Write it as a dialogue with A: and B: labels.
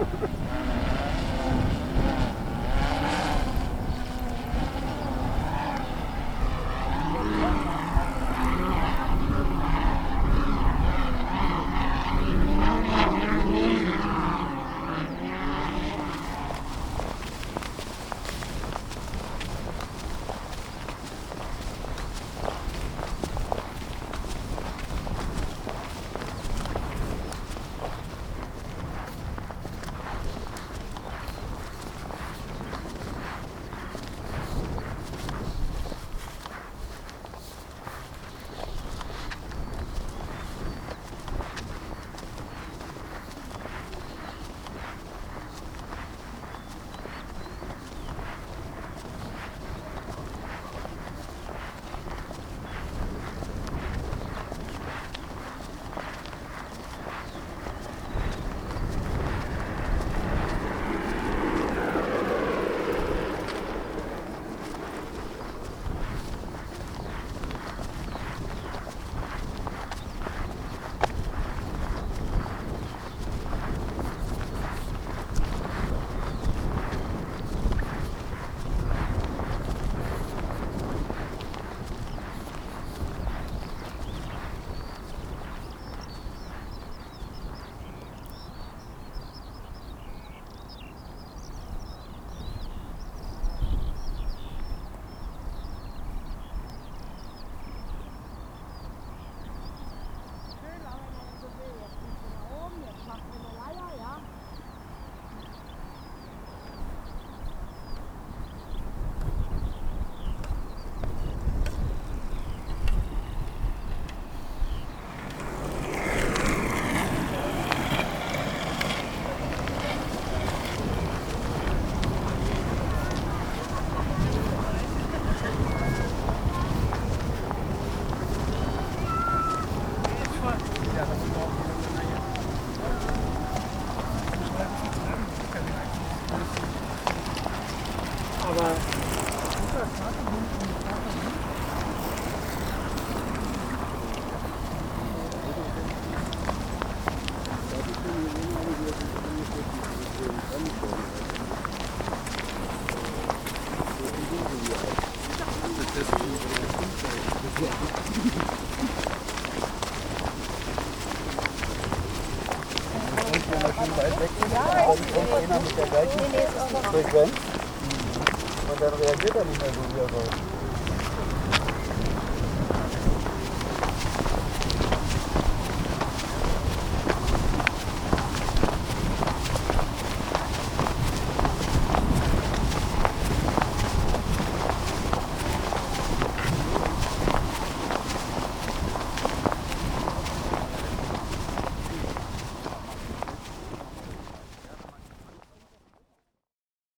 A: Ha, ha, ha. Frequenz und dann reagiert er nicht mehr so, wie er soll.